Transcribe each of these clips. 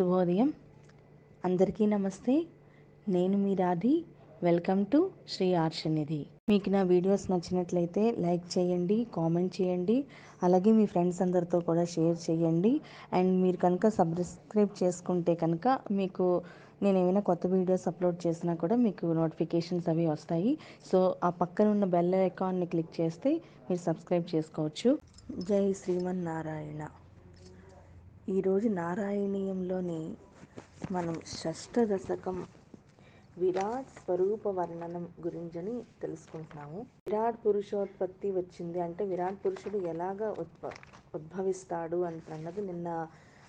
శుభోదయం. అందరికీ నమస్తే. నేను మీ Radhi. Welcome to Shri Arshanidhi. మీకు నా వీడియోస్ నచ్చినట్లయితే లైక్ చేయండి కామెంట్ చేయండి అలాగే మీ ఫ్రెండ్స్ అందరితో కూడా షేర్ చేయండి. అండ్ మీరు కనుక సబ్స్క్రైబ్ చేసుకుంటే కనుక మీకు నేను ఏమైనా కొత్త వీడియోస్ అప్లోడ్ చేసినా కూడా మీకు నోటిఫికేషన్స్ అవి వస్తాయి. సో ఆ పక్కన ఉన్న బెల్ ఐకాన్ని క్లిక్ చేస్తే మీరు సబ్స్క్రైబ్ చేసుకోవచ్చు. జై శ్రీమన్నారాయణ. ఈరోజు నారాయణీయంలోని మనం షష్ఠ దశకం విరాట్ స్వరూప వర్ణనం గురించని తెలుసుకుంటున్నాము. విరాట్ పురుషోత్పత్తి వచ్చింది అంటే విరాట్ పురుషుడు ఎలాగ ఉద్భ ఉద్భవిస్తాడు అని అన్నది నిన్న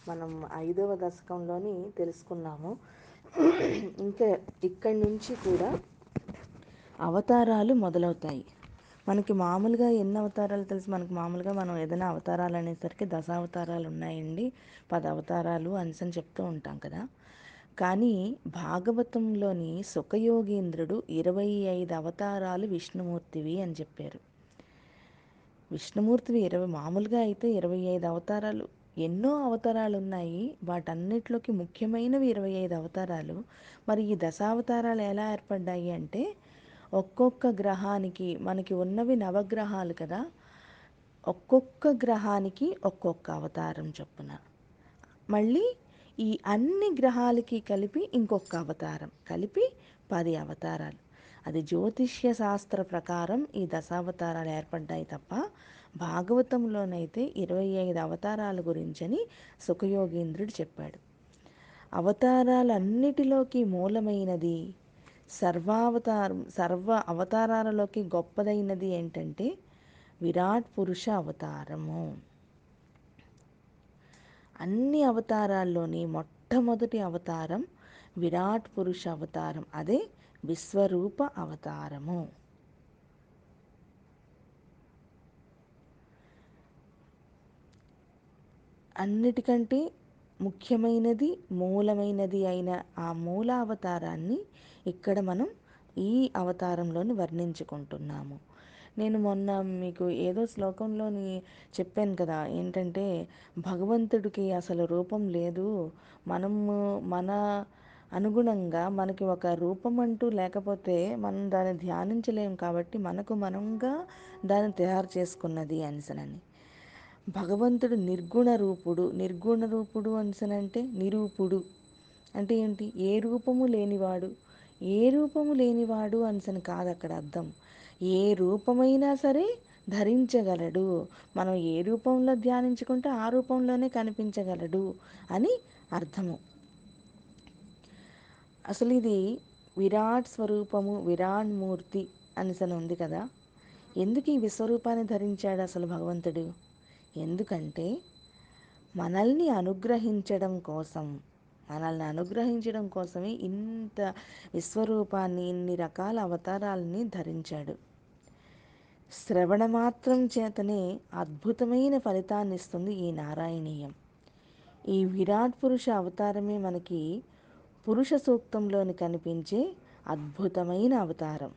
మనం ఐదవ దశకంలోని తెలుసుకున్నాము. ఇంకా ఇక్కడి నుంచి కూడా అవతారాలు మొదలవుతాయి. మనకి మామూలుగా ఎన్ని అవతారాలు తెలుసు? మనకి మామూలుగా మనం ఏదైనా అవతారాలు అనేసరికి దశావతారాలు ఉన్నాయండి. పది అవతారాలు అని చెప్తూ ఉంటాం కదా. కానీ భాగవతంలోని సుఖయోగేంద్రుడు ఇరవై ఐదు అవతారాలు విష్ణుమూర్తివి అని చెప్పారు. విష్ణుమూర్తివి ఇరవై మామూలుగా అయితే ఇరవై ఐదు అవతారాలు. ఎన్నో అవతారాలు ఉన్నాయి. వాటన్నిటిలోకి ముఖ్యమైనవి ఇరవై ఐదు అవతారాలు. మరి ఈ దశావతారాలు ఎలా ఏర్పడ్డాయి అంటే ఒక్కొక్క గ్రహానికి మనకి ఉన్నవి నవగ్రహాలు కదా ఒక్కొక్క గ్రహానికి ఒక్కొక్క అవతారం చొప్పున. మళ్ళీ ఈ అన్ని గ్రహాలకి కలిపి ఇంకొక అవతారం కలిపి పది అవతారాలు. అది జ్యోతిష్య శాస్త్ర ప్రకారం ఈ దశావతారాలు ఏర్పడ్డాయి తప్ప భాగవతంలోనైతే ఇరవై ఐదు అవతారాల గురించని సుఖయోగీంద్రుడు చెప్పాడు. అవతారాలన్నిటిలోకి మూలమైనది సర్వావతారం సర్వ అవతారాలలోకి గొప్పదైనది ఏంటంటే విరాట్ పురుష అవతారము. అన్ని అవతారాల్లోని మొట్టమొదటి అవతారం విరాట్ పురుష అవతారం అదే విశ్వరూప అవతారము. అన్నిటికంటే ముఖ్యమైనది మూలమైనది అయిన ఆ మూల అవతారాన్ని ఇక్కడ మనం ఈ అవతారంలోని వర్ణించుకుంటున్నాము. నేను మొన్న మీకు ఏదో శ్లోకంలోని చెప్పాను కదా ఏంటంటే భగవంతుడికి అసలు రూపం లేదు. మనము మన అనుగుణంగా మనకి ఒక రూపం అంటూ లేకపోతే మనం దాన్ని ధ్యానించలేం కాబట్టి మనకు మనంగా దాన్ని తయారు చేసుకున్నది అనిసనని. భగవంతుడు నిర్గుణ రూపుడు. నిర్గుణ రూపుడు అంటే నిరూపుడు. అంటే ఏంటి? ఏ రూపము లేనివాడు. ఏ రూపము లేనివాడు అనిసని కాదు అక్కడ అర్థం. ఏ రూపమైనా సరే ధరించగలడు. మనం ఏ రూపంలో ధ్యానించుకుంటే ఆ రూపంలోనే కనిపించగలడు అని అర్థము. అసలు ఇది విరాట్ స్వరూపము విరాట్ మూర్తి అనిసని ఉంది కదా. ఎందుకు ఈ విశ్వరూపాన్ని ధరించాడు అసలు భగవంతుడు? ఎందుకంటే మనల్ని అనుగ్రహించడం కోసం మనల్ని అనుగ్రహించడం కోసమే ఇంత విశ్వరూపాన్ని ఇన్ని రకాల అవతారాలని ధరించాడు. శ్రవణ మాత్రం చేతనే అద్భుతమైన ఫలితాన్ని ఇస్తుంది ఈ నారాయణీయం. ఈ విరాట్ పురుష అవతారమే మనకి పురుష సూక్తంలోని కనిపించే అద్భుతమైన అవతారం.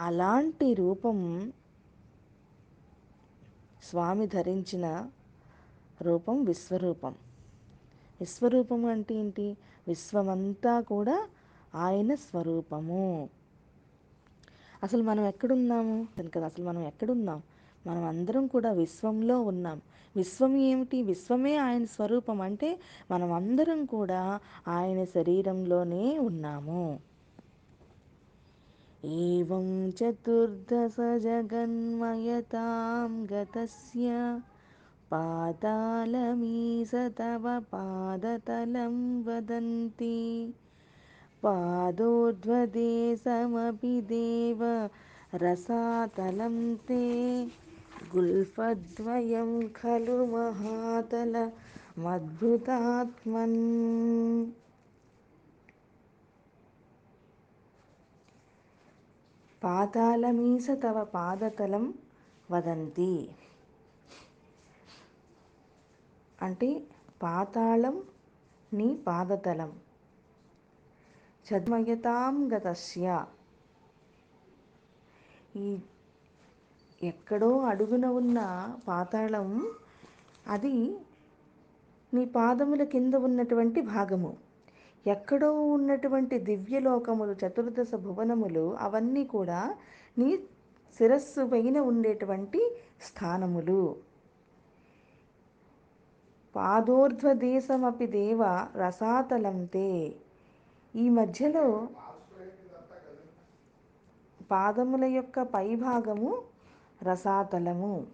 అలాంటి రూపం స్వామి ధరించిన రూపం విశ్వరూపం. విశ్వరూపం అంటే ఏంటి? విశ్వమంతా కూడా ఆయన స్వరూపము. అసలు మనం ఎక్కడున్నాము? కదా అసలు మనం ఎక్కడున్నాం? మనం అందరం కూడా విశ్వంలో ఉన్నాం. విశ్వం ఏమిటి? విశ్వమే ఆయన స్వరూపం. అంటే మనం అందరం కూడా ఆయన శరీరంలోనే ఉన్నాము. एवं चतुर्दशजगन्मयतां गतस्य पातालमीश तव पादतलं वदन्ति। पादोर्ध्वदेशमपि देव रसातलं ते। गुल्फद्वयं खलु महातलमद्भुतात्मन् మహాతల పాతాళమీస తవ పాదతలం వదంతి. అంటే పాతాళం నీ పాదతలం. చద్మయతాం గతస్య. ఈ ఎక్కడో అడుగున ఉన్న పాతాళం అది నీ పాదముల కింద ఉన్నటువంటి భాగము. ఎక్కడో ఉన్నటువంటి దివ్యలోకములు చతుర్దశ భువనములు అవన్నీ కూడా నీ శిరస్సు పైన ఉండేటువంటి స్థానములు. పాదోర్ధ్వదేశమపి దేవ రసాతలంతే. ఈ మధ్యలో పాదముల యొక్క పైభాగము రసాతలము.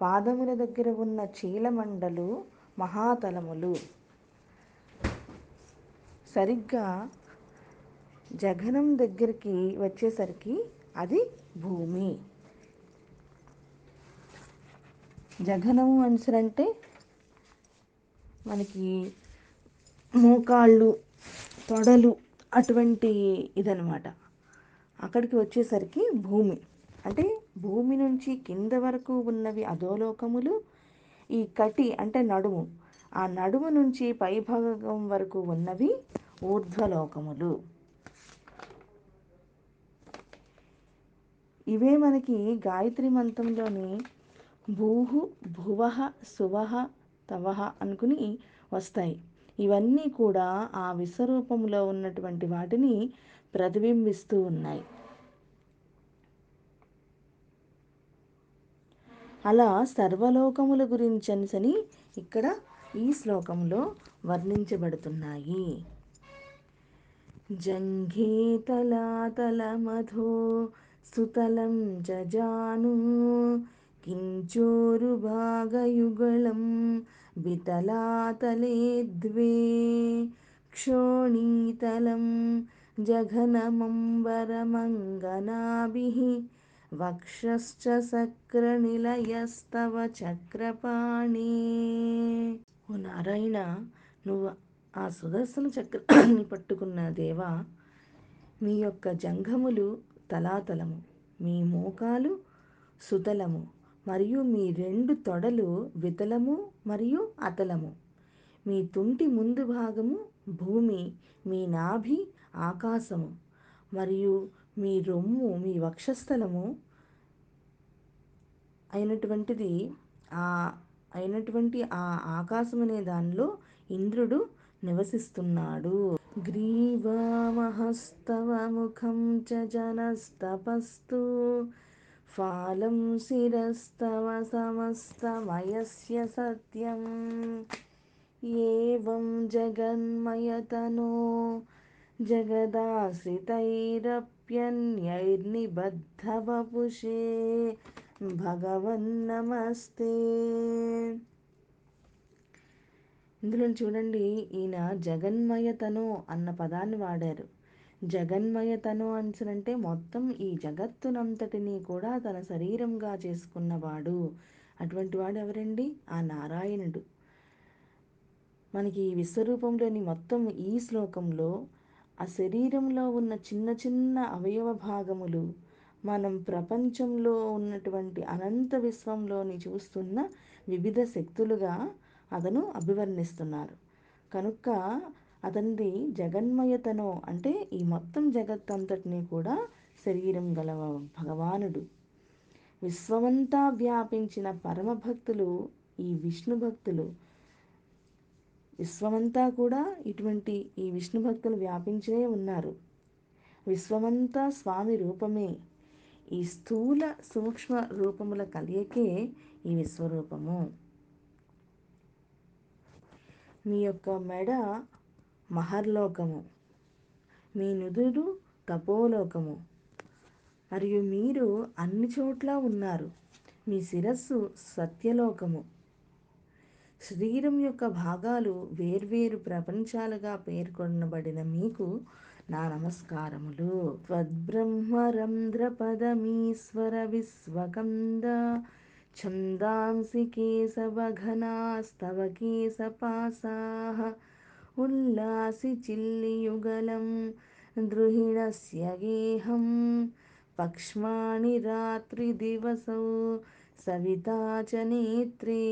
పాదముల దగ్గర ఉన్న చీలమండలు మహాతలములు. సరిగ్గా జఘనం దగ్గరికి వచ్చేసరికి అది భూమి. జగనం అంటే మనకి మోకాళ్ళు తొడలు అటువంటి ఇదనమాట అక్కడికి వచ్చేసరికి భూమి. అంటే భూమి నుంచి కింద వరకు ఉన్నవి అధోలోకములు ఈ కటి అంటే నడుము. ఆ నడుము నుంచి పైభాగం వరకు ఉన్నవి ఊర్ధ్వలోకములు. ఇవే మనకి గాయత్రి మంత్రంలోని భూహు భువహ సువహ తవహ అనుకుని వస్తాయి. ఇవన్నీ కూడా ఆ విశ్వరూపంలో ఉన్నటువంటి వాటిని ప్రతిబింబిస్తూ ఉన్నాయి. అలా సర్వలోకముల గురించని ఇక్కడ ఈ శ్లోకంలో వర్ణించబడుతున్నాయి. జంఘేతలాతలమధో సుతలం జజాను కించోరుభాగయుగళం వితలాతలే ద్వే क्षोणीतलं जघनमम्बरमङ्गनाभिः वक्षश्च సక్రనిలయస్తవ చక్రపాణి ఓ నారాయణ నువ్వు ఆ సుదర్శన చక్రాన్ని పట్టుకున్న దేవా మీ యొక్క జంఘములు తలాతలము మీ మోకాలు సుతలము మరియు మీ రెండు తొడలు వితలము మరియు అతలము. మీ తుంటి ముందు భాగము భూమి మీ నాభి ఆకాశము మరియు మీ రొమ్ము మీ వక్షస్థలము అయినటువంటిది ఆ అయినటువంటి ఆ ఆకాశం అనే దానిలో ఇంద్రుడు నివసిస్తున్నాడు. గ్రీవామహస్తవముఖం చ జనస్తపస్తు. ఫాలం శిరస్తవ సమస్తమయస్య సత్యం. ఏవం జగన్మయతనో? జగదాశ్రితైరప్యన్యైర్నిబద్ధవపుషే భగవన్నమస్తే. ఇందులో చూడండి ఈయన జగన్మయతను అన్న పదాన్ని వాడారు. జగన్మయతను అంటే మొత్తం ఈ జగత్తునంతటినీ కూడా తన శరీరంగా చేసుకున్నవాడు. అటువంటి వాడు ఎవరండి? ఆ నారాయణుడు. మనకి ఈ విశ్వరూపంలోని మొత్తం ఈ శ్లోకంలో ఆ శరీరంలో ఉన్న చిన్న చిన్న అవయవ భాగములు మనం ప్రపంచంలో ఉన్నటువంటి అనంత విశ్వంలోని చూస్తున్న వివిధ శక్తులుగా అతను అభివర్ణిస్తున్నారు. కనుక అతనిది జగన్మయతనో అంటే ఈ మొత్తం జగత్తంతటిని కూడా శరీరం గల భగవానుడు. విశ్వమంతా వ్యాపించిన పరమభక్తులు ఈ విష్ణు భక్తులు. విశ్వమంతా కూడా ఇటువంటి ఈ విష్ణు భక్తులు వ్యాపించే ఉన్నారు. విశ్వమంతా స్వామి రూపమే. ఈ స్థూల సూక్ష్మ రూపముల కలియకే ఈ విశ్వరూపము. మీ యొక్క మెడ మహర్లోకము మీ నుదురు తపోలోకము. మరియు మీరు అన్ని చోట్ల ఉన్నారు. మీ శిరస్సు సత్యలోకము. శరీరం యొక్క భాగాలు వేర్వేరు ప్రపంచాలుగా పేర్కొనబడిన మీకు నా నమస్కారములు. త్వద్బ్రహ్మరంధ్రపదమీశ్వర విశ్వకంద ఛందాంసి కేశవఘనాస్తవ కేశపాసాః ఉల్లాసి చిల్లియుగలం ద్రుహిణస్య గేహం పక్ష్మాణి రాత్రిదివసౌ సవితా చ నేత్రే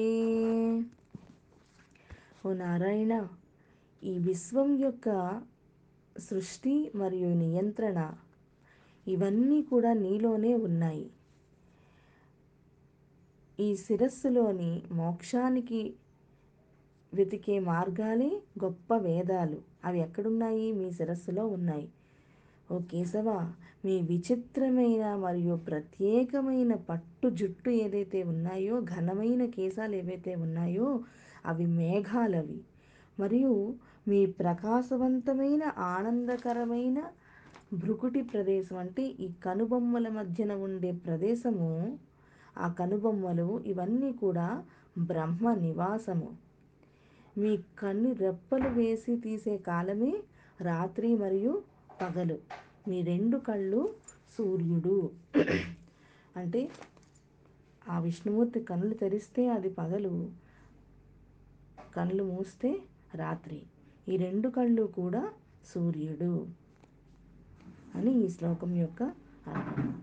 ఓ నారాయణ ఈ విశ్వం యొక్క సృష్టి మరియు నియంత్రణ ఇవన్నీ కూడా నీలోనే ఉన్నాయి. ఈ శిరస్సులోని మోక్షానికి వెతికే మార్గాలే గొప్ప వేదాలు. అవి ఎక్కడున్నాయి? మీ శిరస్సులో ఉన్నాయి. ఓ కేశవ మీ విచిత్రమైన మరియు ప్రత్యేకమైన పట్టు జుట్టు ఏదైతే ఉన్నాయో ఘనమైన కేశాలు ఏవైతే ఉన్నాయో అవి మేఘాలవి. మరియు మీ ప్రకాశవంతమైన ఆనందకరమైన భృకుటి ప్రదేశం అంటే ఈ కనుబొమ్మల మధ్యన ఉండే ప్రదేశము ఆ కనుబొమ్మలు ఇవన్నీ కూడా బ్రహ్మ నివాసము. మీ కన్ను రెప్పలు వేసి తీసే కాలమే రాత్రి మరియు పగలు. మీ రెండు కళ్ళు సూర్యుడు. అంటే ఆ విష్ణుమూర్తి కళ్ళు తెరిస్తే అది పగలు. కళ్ళు మూస్తే రాత్రి. ఈ రెండు కళ్ళు కూడా సూర్యుడు అని ఈ శ్లోకం యొక్క అర్థం.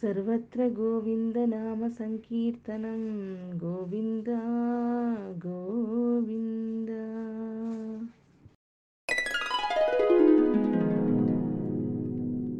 सर्वत्र गोविन्दनामसङ्कीर्तनं गोविन्द गोविन्द।